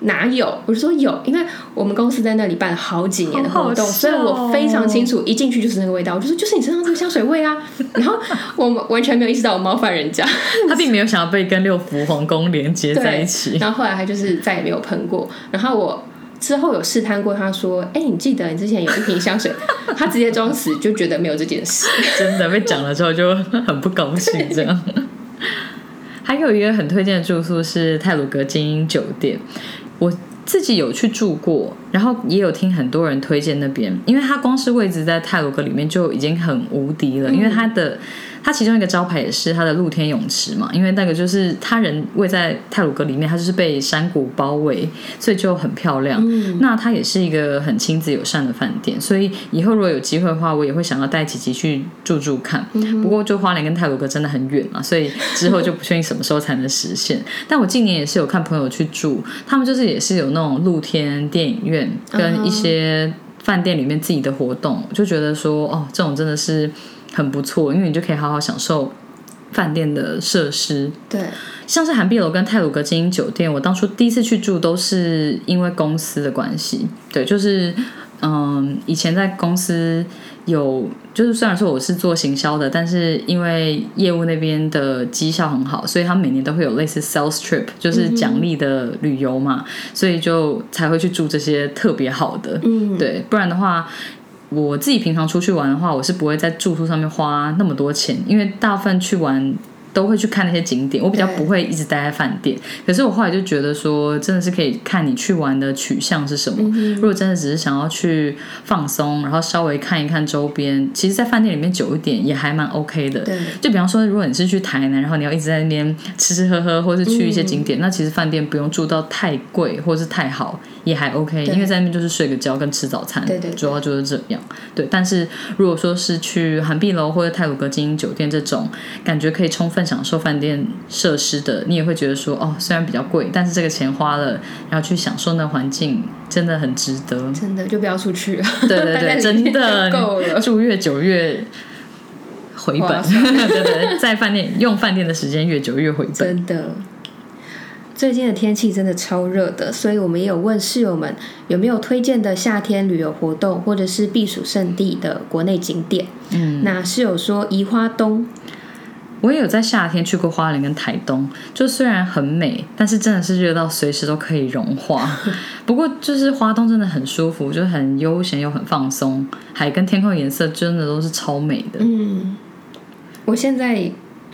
S1: 哪有？我就说有，因为我们公司在那里办了好几年的活动，
S2: 好好
S1: 所以我非常清楚，一进去就是那个味道。我就说就是你身上这个香水味啊，然后我完全没有意识到我冒犯人家，
S2: 他并没有想要被跟六福皇宫连接在一起。
S1: 然后后来他就是再也没有喷过，然后我。之后有试探过，他说：“哎、你记得你之前有一瓶香水？”他直接装死，就觉得没有这件事。
S2: 真的被讲了之后就很不高兴，这样。还有一个很推荐的住宿是泰鲁格精英酒店，我自己有去住过，然后也有听很多人推荐那边，因为它光是位置在泰鲁阁里面就已经很无敌了，因为它的。它其中一个招牌也是它的露天泳池嘛，因为那个就是它人位在泰鲁阁里面，它就是被山谷包围，所以就很漂亮。那它也是一个很亲子友善的饭店，所以以后如果有机会的话，我也会想要带琪琪去住住看。不过就花莲跟泰鲁阁真的很远嘛，所以之后就不确定什么时候才能实现。但我近年也是有看朋友去住，他们就是也是有那种露天电影院跟一些饭店里面自己的活动，我就觉得说哦，这种真的是很不错，因为你就可以好好享受饭店的设施。
S1: 对，
S2: 像是韩碧楼跟泰鲁格精英酒店，我当初第一次去住都是因为公司的关系，对，就是嗯，以前在公司有，就是虽然说我是做行销的，但是因为业务那边的绩效很好，所以他们每年都会有类似 sales trip，就是奖励的旅游嘛，所以就才会去住这些特别好的，
S1: 嗯，
S2: 对，不然的话。我自己平常出去玩的话，我是不会在住宿上面花那么多钱，因为大部分去玩都会去看那些景点，我比较不会一直待在饭店。可是我后来就觉得说，真的是可以看你去玩的取向是什么。如果真的只是想要去放松，然后稍微看一看周边，其实，在饭店里面久一点也还蛮 OK 的。
S1: 对
S2: 就比方说，如果你是去台南，然后你要一直在那边吃吃喝喝，或是去一些景点，那其实饭店不用住到太贵或是太好，也还 OK，因为在那边就是睡个觉跟吃早餐，
S1: 对对对
S2: 主要就是这样。对，但是如果说是去韩碧楼或者泰鲁阁精英酒店这种，感觉可以充分享受饭店设施的，你也会觉得说，哦，虽然比较贵，但是这个钱花了，然后去享受那环境，真的很值得。
S1: 真的就不要出去了。
S2: 对对对，真的
S1: 够了。
S2: 住越久越回本。对对，在饭店用饭店的时间越久越回本。
S1: 真的。最近的天气真的超热的，所以我们也有问室友们有没有推荐的夏天旅游活动或者是避暑胜地的国内景点。
S2: 嗯，
S1: 那室友说宜花东，
S2: 我也有在夏天去过花莲跟台东，就虽然很美，但是真的是热到随时都可以融化。不过就是花东真的很舒服，就很悠闲又很放松，海跟天空颜色真的都是超美的。
S1: 嗯，我现在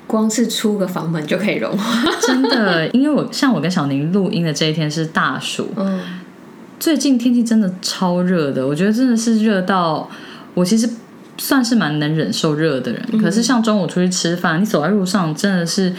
S1: 光是出个房门就可以融化。
S2: 真的，因为我像我跟小宁录音的这一天是大暑，
S1: 嗯，
S2: 最近天气真的超热的，我觉得真的是热到我其实算是蛮能忍受热的人，可是像中午出去吃饭，你走在路上真的是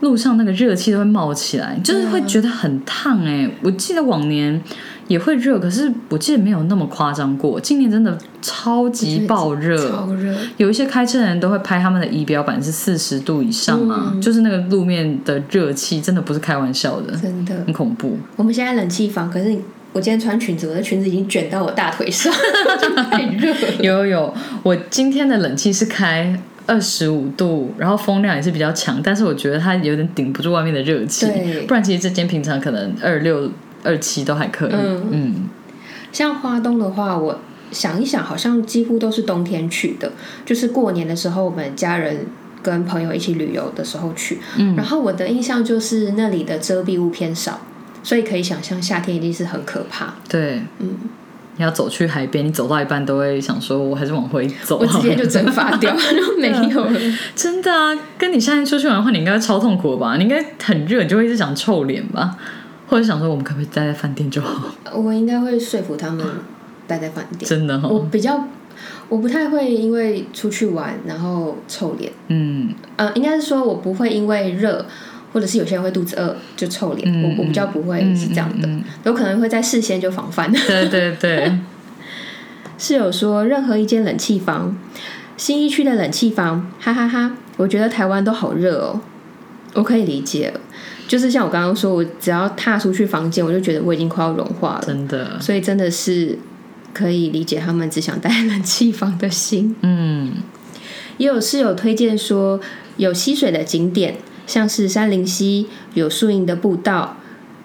S2: 路上那个热气都会冒起来，就是会觉得很烫哎、我记得往年也会热，可是我记得没有那么夸张过，今年真的超级爆热，
S1: 超热。
S2: 有一些开车的人都会拍他们的仪表板是四十度以上啊，就是那个路面的热气真的不是开玩笑的，
S1: 真的，
S2: 很恐怖。
S1: 我们现在冷气房，可是我今天穿裙子，我的裙子已经卷到我大腿上，就太热了。
S2: 有有有，我今天的冷气是开二十五度，然后风量也是比较强，但是我觉得它有点顶不住外面的热气
S1: 对，
S2: 不然其实这间平常可能二六二七都还可以。
S1: 嗯
S2: 嗯
S1: 像花东的话，我想一想，好像几乎都是冬天去的，就是过年的时候，我们家人跟朋友一起旅游的时候去。
S2: 嗯
S1: 然后我的印象就是那里的遮蔽物偏少，所以可以想象夏天一定是很可怕。
S2: 对，
S1: 嗯，
S2: 你要走去海边，你走到一半都会想说，我还是往回走
S1: 我。直接就蒸发掉，就没有了。
S2: 真的啊，跟你夏天出去玩的话，你应该超痛苦的吧？你应该很热，你就会一直想臭脸吧？或者想说，我们可不可以待在饭店就好？
S1: 我应该会说服他们待在饭店。
S2: 真的哈、
S1: 我比较，我不太会因为出去玩然后臭脸。
S2: 嗯，
S1: 呃，应该是说我不会因为热，或者是有些人会肚子饿就臭脸，
S2: 嗯
S1: 我我比较不会是这样的，有可能会在事先就防范。
S2: 对对对，
S1: 室友 说，任何一间冷气房，新一区的冷气房，哈哈哈我觉得台湾都好热哦，我可以理解。就是像我刚刚说，我只要踏出去房间，我就觉得我已经快要融化了，
S2: 真的，
S1: 所以真的是可以理解他们只想待冷气房的心。
S2: 嗯
S1: 也有室友推荐说，有溪水的景点，像是山林溪，有树荫的步道、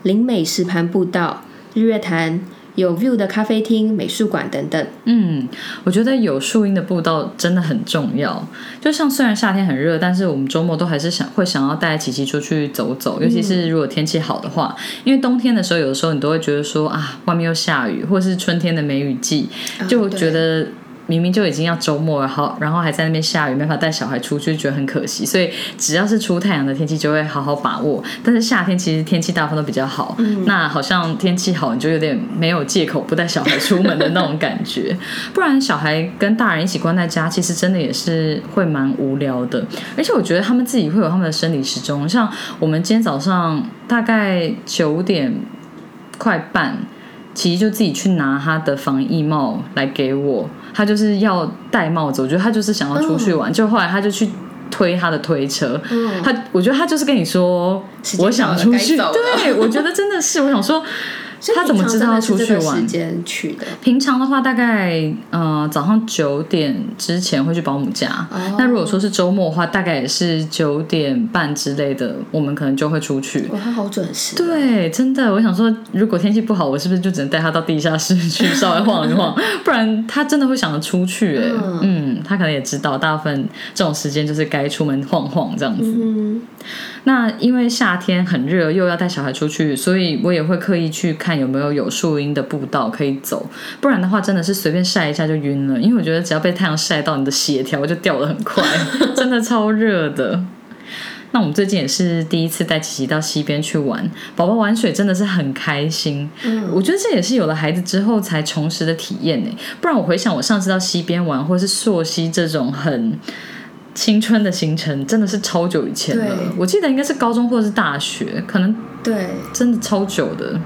S1: 林美石盘步道、日月潭，有 view 的咖啡厅、美术馆等等。
S2: 嗯，我觉得有树荫的步道真的很重要。就像虽然夏天很热，但是我们周末都还是想会想要带琪琪出去走走，尤其是如果天气好的话，因为冬天的时候，有的时候你都会觉得说啊，外面又下雨，或是春天的梅雨季，就觉得。明明就已经要周末了，好，然后还在那边下雨，没法带小孩出去，觉得很可惜。所以只要是出太阳的天气，就会好好把握。但是夏天其实天气大部分都比较好，那好像天气好，你就有点没有借口不带小孩出门的那种感觉。不然小孩跟大人一起关在家，其实真的也是会蛮无聊的。而且我觉得他们自己会有他们的生理时钟，像我们今天早上大概九点快半。其实就自己去拿他的防疫帽来给我，他就是要戴帽子，我觉得他就是想要出去玩，就后来他就去推他的推车，
S1: 嗯，
S2: 他我觉得他就是跟你说我想出去，对我觉觉得真的是，我想说他怎么知道要出去玩
S1: 时？间去的？
S2: 平常的话，大概呃早上九点之前会去保姆家。
S1: 哦
S2: 那如果说是周末的话，大概也是九点半之类的，我们可能就会出去。
S1: 哇，他好准时。
S2: 对，真的，我想说，如果天气不好，我是不是就只能带他到地下室去 稍微晃一晃？不然他真的会想着出去、哎、
S1: 嗯
S2: 嗯，他可能也知道，大部分这种时间就是该出门晃晃这样子。
S1: 嗯，
S2: 那因为夏天很热，又要带小孩出去，所以我也会刻意去看有没有有树荫的步道可以走。不然的话，真的是随便晒一下就晕了。因为我觉得只要被太阳晒到，你的血条就掉的很快，真的超热的。那我们最近也是第一次带琪琪到溪边去玩，宝宝玩水真的是很开心。
S1: 嗯
S2: 我觉得这也是有了孩子之后才重拾的体验呢。不然我回想我上次到溪边玩，或是溯溪这种很青春的行程，真的是超久以前了。我记得应该是高中或者是大学，可能
S1: 对，
S2: 真的超久的。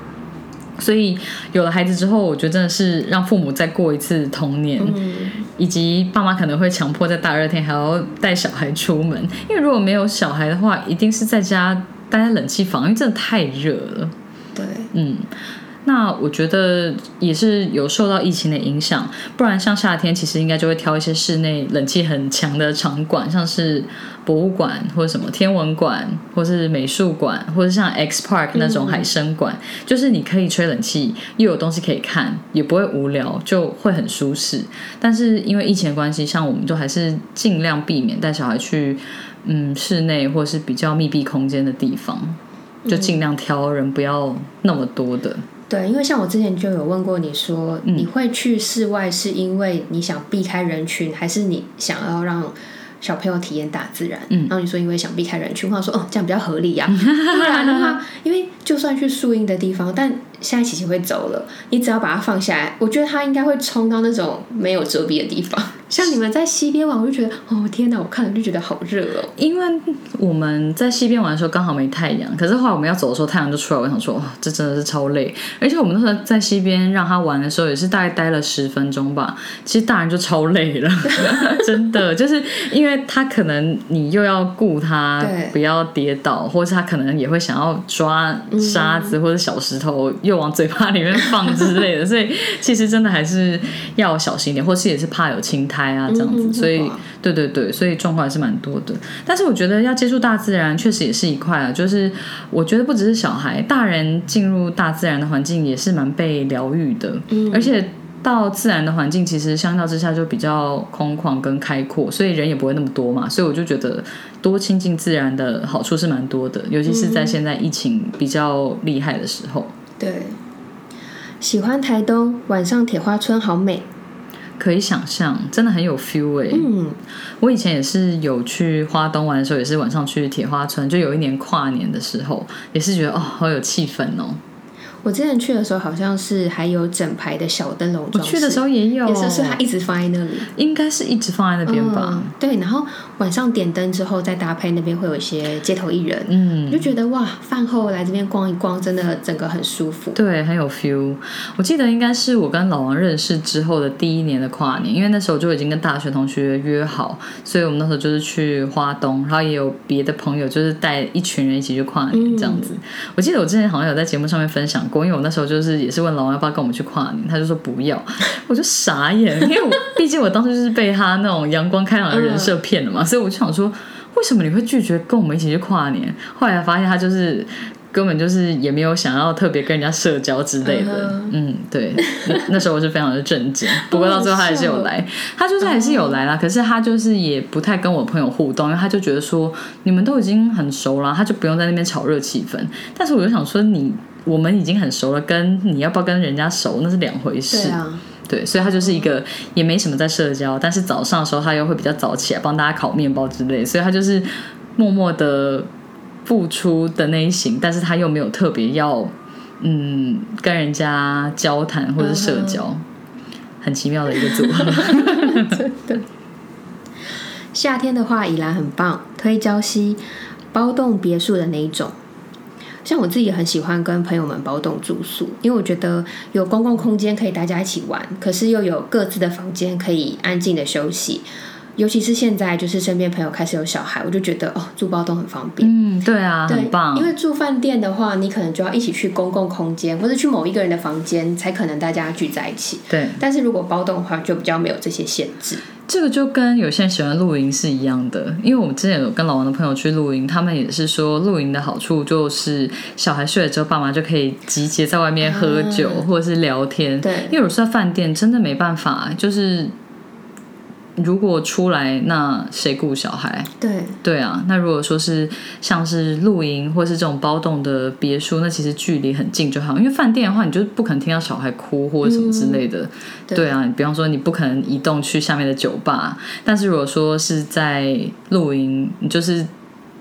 S2: 所以有了孩子之后，我觉得真的是让父母再过一次童年，
S1: 嗯，
S2: 以及爸妈可能会强迫在大热天还要带小孩出门，因为如果没有小孩的话，一定是在家待在冷气房，因为真的太热了。
S1: 对，
S2: 嗯，那我觉得也是有受到疫情的影响，不然像夏天其实应该就会挑一些室内冷气很强的场馆，像是博物馆或者什么天文馆，或是美术馆，或者像 X Park 那种海参馆，就是你可以吹冷气，又有东西可以看，也不会无聊，就会很舒适。但是因为疫情的关系，像我们就还是尽量避免带小孩去嗯室内或是比较密闭空间的地方，就尽量挑人不要那么多的。
S1: 对，因为像我之前就有问过你说，
S2: 嗯
S1: 你会去室外是因为你想避开人群，还是你想要让小朋友体验大自然？
S2: 嗯
S1: 然后你说因为想避开人群，我想说哦，这样比较合理呀、不然的话，因为就算去树荫的地方，但现在琪琪会走了，你只要把它放下来，我觉得它应该会冲到那种没有遮蔽的地方。像你们在西边玩，我就觉得哦天哪，我看了就觉得好热哦。
S2: 因为我们在西边玩的时候刚好没太阳，可是后来我们要走的时候太阳就出来，我想说哇，这真的是超累。而且我们那时候在西边让他玩的时候，也是大概待了十分钟吧。其实大人就超累了，真的，就是因为他可能你又要顾他不要跌倒，或是他可能也会想要抓沙子或者小石头又往嘴巴里面放之类的，所以其实真的还是要小心一点，或是也是怕有青苔啊这样子，
S1: 嗯
S2: 所以对对对，所以状况还是蛮多的。但是我觉得要接触大自然，确实也是一块啊。就是我觉得不只是小孩，大人进入大自然的环境也是蛮被疗愈的，
S1: 嗯
S2: 而且。到自然的环境，其实相较之下就比较空旷跟开阔，所以人也不会那么多嘛。所以我就觉得多亲近自然的好处是蛮多的，尤其是在现在疫情比较厉害的时候。
S1: 对，喜欢台东晚上铁花村好美。
S2: 可以想象，真的很有 feel 哎、
S1: 嗯，
S2: 我以前也是有去花东玩的时候，也是晚上去铁花村，就有一年跨年的时候，也是觉得哦，好有气氛哦。
S1: 我之前去的时候好像是还有整排的小灯笼
S2: 我
S1: 装饰，
S2: 去的时候也有，
S1: 也是是它一直放在那里。
S2: 应该是一直放在那边吧
S1: 嗯。对，然后晚上点灯之后再搭配那边会有一些街头艺人，
S2: 嗯，
S1: 就觉得哇，饭后来这边逛一逛，真的整个很舒服。
S2: 对，很有 feel。我记得应该是我跟老王认识之后的第一年的跨年，因为那时候就已经跟大学同学约好，所以我们那时候就是去花东，然后也有别的朋友就是带一群人一起去跨年这样子。我记得我之前好像有在节目上面分享过，因为我那时候就是也是问老王要不要跟我们去跨年，他就说不要，我就傻眼，因为我毕竟我当时就是被他那种阳光开朗的人设骗了嘛，所以我就想说，为什么你会拒绝跟我们一起去跨年？后来发现他就是。根本就是也没有想要特别跟人家社交之类的，
S1: 嗯
S2: 嗯，对，那那时候我是非常的震惊。不过到最后他还是有来，他就是还是有来啦。可是他就是也不太跟我朋友互动，因为他就觉得说你们都已经很熟了，他就不用在那边炒热气氛。但是我就想说你。我们已经很熟了，跟你要不要跟人家熟那是两回事。
S1: 对啊，
S2: 对，所以他就是一个也没什么在社交，但是早上的时候他又会比较早起来帮大家烤面包之类，所以他就是默默的付出的那一型，但是他又没有特别要嗯跟人家交谈或者是社交，很奇妙的一个组合。
S1: 真的。夏天的话，宜兰很棒，推礁溪、包栋别墅的那一种。像我自己很喜欢跟朋友们包栋住宿，因为我觉得有公共空间可以大家一起玩，可是又有各自的房间可以安静的休息。尤其是现在，就是身边朋友开始有小孩，我就觉得哦，住包栋很方便。
S2: 嗯，对啊，
S1: 对，
S2: 很棒
S1: 因。为住饭店的话，你可能就要一起去公共空间，或者去某一个人的房间，才可能大家聚在一起。
S2: 对，
S1: 但是如果包栋的话，就比较没有这些限制。
S2: 这个就跟有些人喜欢露营是一样的，因为我们之前有跟老王的朋友去露营，他们也是说露营的好处就是小孩睡了之后，爸妈就可以集结在外面喝酒、或者是聊天。
S1: 对
S2: 因为有时候在饭店真的没办法，就是如果出来，那谁顾小孩？
S1: 对，
S2: 对啊，那如果说是像是露营或是这种包栋的别墅，那其实距离很近就好。因为饭店的话，你就不可能听到小孩哭或者什么之类的。
S1: 对
S2: 对啊，你比方说你不可能移动去下面的酒吧，但是如果说是在露营，你就是。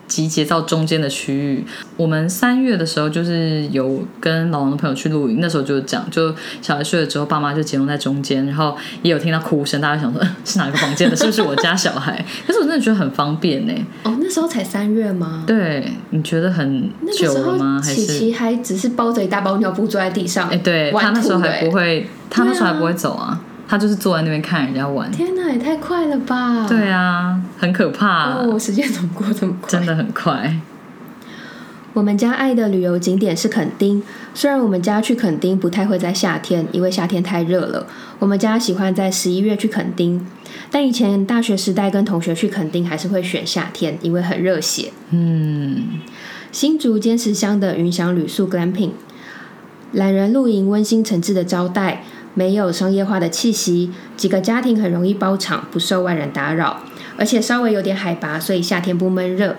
S2: 集结到中间的区域。我们三月的时候就是有跟老王的朋友去露营，那时候就是讲，就小孩睡了之后，爸妈就集中在中间，然后也有听到哭声，大家想说、呃 是哪个房间的？是不是我家小孩？可是我真的觉得很方便呢。
S1: 哦，那时候才三月吗？
S2: 对，你觉得很久了吗？还
S1: 琪
S2: 是
S1: 琪还只是包着一大包尿布坐在地上，
S2: 哎，对他那时候还不会，他那时候还不会走啊，他就是坐在那边看人家玩。
S1: 天哪，也太快了吧！
S2: 对啊，很可怕，
S1: 哦，时间怎么过这么快？
S2: 真的很快。
S1: 我们家爱的旅游景点是垦丁，虽然我们家去垦丁不太会在夏天，因为夏天太热了。我们家喜欢在十一月去垦丁，但以前大学时代跟同学去垦丁还是会选夏天，因为很热血。
S2: 嗯，
S1: 新竹尖石乡的云翔旅宿 Glamping，懒人露营温馨诚挚的招待，没有商业化的气息，几个家庭很容易包场，不受外人打扰。而且稍微有点海拔，所以夏天不闷热。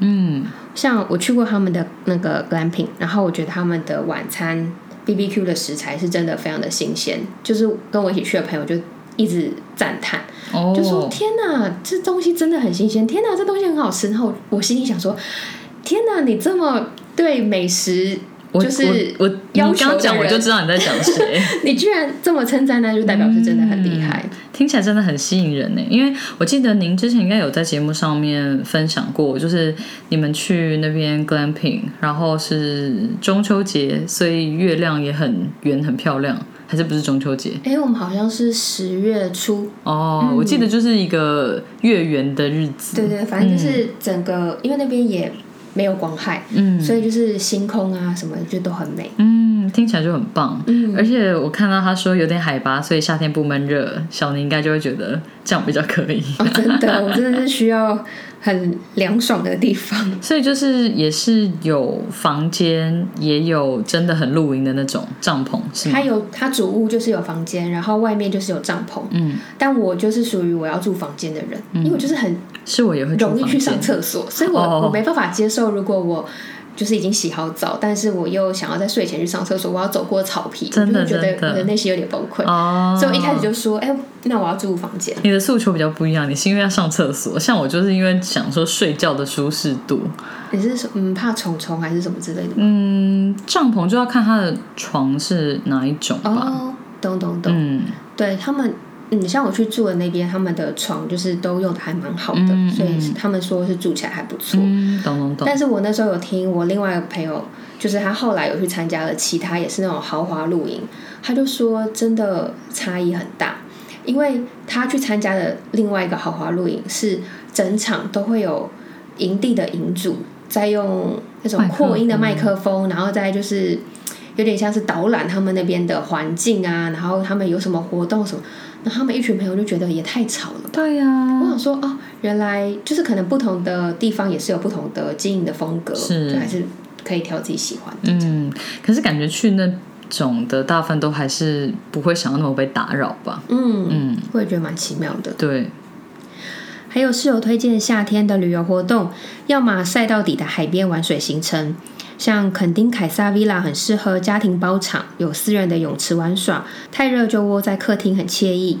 S2: 嗯，
S1: 像我去过他们的那个 glamping，然后我觉得他们的晚餐 B B Q 的食材是真的非常的新鲜，就是跟我一起去的朋友就一直赞叹，
S2: 哦，
S1: 就说天哪，这东西真的很新鲜，天哪，这东西很好吃。然后我心里想说，天哪，你这么对美食。
S2: 我
S1: 就是
S2: 我我你
S1: 要求
S2: 刚刚讲我就知道你在讲谁。
S1: 你居然这么称赞，那就代表是真的很厉害。
S2: 听起来真的很吸引人呢，因为我记得您之前应该有在节目上面分享过，就是你们去那边 glamping，然后是中秋节，所以月亮也很圆很漂亮，还是不是中秋节？
S1: 哎、我们好像是十月初，
S2: 哦，我记得就是一个月圆的日子。
S1: 对对，反正就是整个，因为那边也没有光害，
S2: 嗯
S1: 所以就是星空啊什么的就都很美。
S2: 嗯，听起来就很棒。
S1: 嗯
S2: 而且我看到他说有点海拔，所以夏天不闷热，小宁应该就会觉得这样比较可以。
S1: 哦，真的，我真的是需要很凉爽的地方。
S2: 所以就是也是有房间，也有真的很露营的那种帐篷，是吗
S1: 它？有它主屋就是有房间，然后外面就是有帐篷。
S2: 嗯，
S1: 但我就是属于我要住房间的人，因为我就是很
S2: 是我也会
S1: 容易去上厕所，所以我、
S2: 哦
S1: 我没办法接受，如果我就是已经洗好澡，但是我又想要在睡前去上厕所，我要走过草皮，
S2: 真的
S1: 我就会觉得我的内心有点崩溃。
S2: 哦。
S1: 所以我一开始就说，哎、那我要住房间。
S2: 你的诉求比较不一样，你是因为要上厕所，像我就是因为想说睡觉的舒适度。
S1: 你是说嗯怕虫虫还是什么之类的？
S2: 嗯，帐篷就要看它的床是哪一种吧。
S1: 哦，懂懂懂。
S2: 嗯，
S1: 对他们，嗯，像我去住的那边，他们的床就是都用的还蛮好的，
S2: 嗯
S1: 所以
S2: 嗯
S1: 他们说是住起来还不错。
S2: 嗯，懂懂懂。
S1: 但是我那时候有听我另外一个朋友，就是他后来有去参加了其他也是那种豪华露营，他就说真的差异很大，因为他去参加的另外一个豪华露营是整场都会有营地的营主在用那种扩音的麦克风，然后再就是有点像是导览他们那边的环境啊，然后他们有什么活动什么，然后他们一群朋友就觉得也太吵了吧。
S2: 对呀、
S1: 我想说哦，原来就是可能不同的地方也是有不同的经营的风格，
S2: 是
S1: 就还是可以挑自己喜欢的。
S2: 嗯，可是感觉去那种的大部分都还是不会想要那么被打扰吧？
S1: 嗯
S2: 嗯，
S1: 我也觉得蛮奇妙的。
S2: 对，
S1: 还有室友推荐夏天的旅游活动，要么晒到底的海边玩水行程，像垦丁凯撒 villa 很适合家庭包场，有私人的泳池玩耍，太热就窝在客厅很惬意。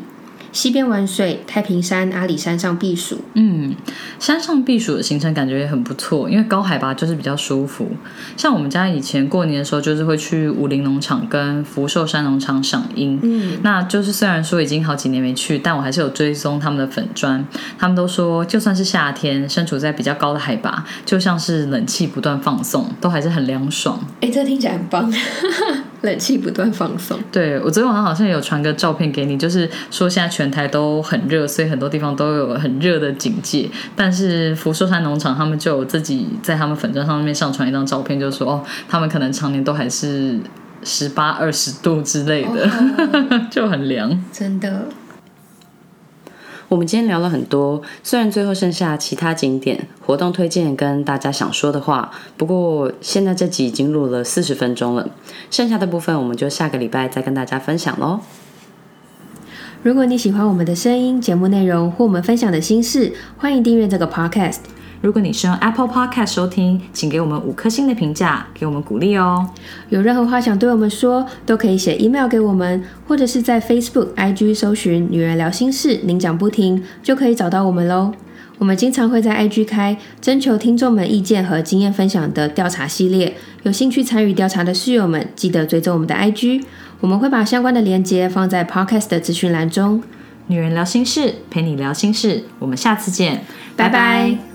S1: 西边玩水，太平山、阿里山上避暑。
S2: 嗯，山上避暑的行程感觉也很不错，因为高海拔就是比较舒服。像我们家以前过年的时候，就是会去武林农场跟福寿山农场赏樱。
S1: 嗯，
S2: 那就是虽然说已经好几年没去，但我还是有追踪他们的粉砖。他们都说，就算是夏天，身处在比较高的海拔，就像是冷气不断放送，都还是很凉爽。
S1: 哎，这听起来很棒，冷气不断放送。
S2: 对我昨天晚上好像有传个照片给你，就是说现在全台都很热，所以很多地方都有很热的警戒。但是福寿山农场他们就有自己在他们粉砖上面上传一张照片，就说哦，他们可能常年都还是十八二十度之类的，
S1: 哦
S2: 就很凉。
S1: 真的，
S3: 我们今天聊了很多，虽然最后剩下其他景点、活动推荐跟大家想说的话，不过现在这集已经录了四十分钟了，剩下的部分我们就下个礼拜再跟大家分享喽。
S1: 如果你喜欢我们的声音、节目内容或我们分享的心事，欢迎订阅这个 podcast。
S2: 如果你是用 Apple Podcast 收听，请给我们五颗星的评价，给我们鼓励哦。
S1: 有任何话想对我们说，都可以写 email 给我们，或者是在 Facebook、IG 搜寻“女人聊心事”，您讲不停就可以找到我们喽。我们经常会在 IG 开征求听众们意见和经验分享的调查系列，有兴趣参与调查的室友们，记得追踪我们的 IG，我们会把相关的连接放在 Podcast 的资讯栏中。
S2: 女人聊心事，陪你聊心事，我们下次见，
S1: 拜拜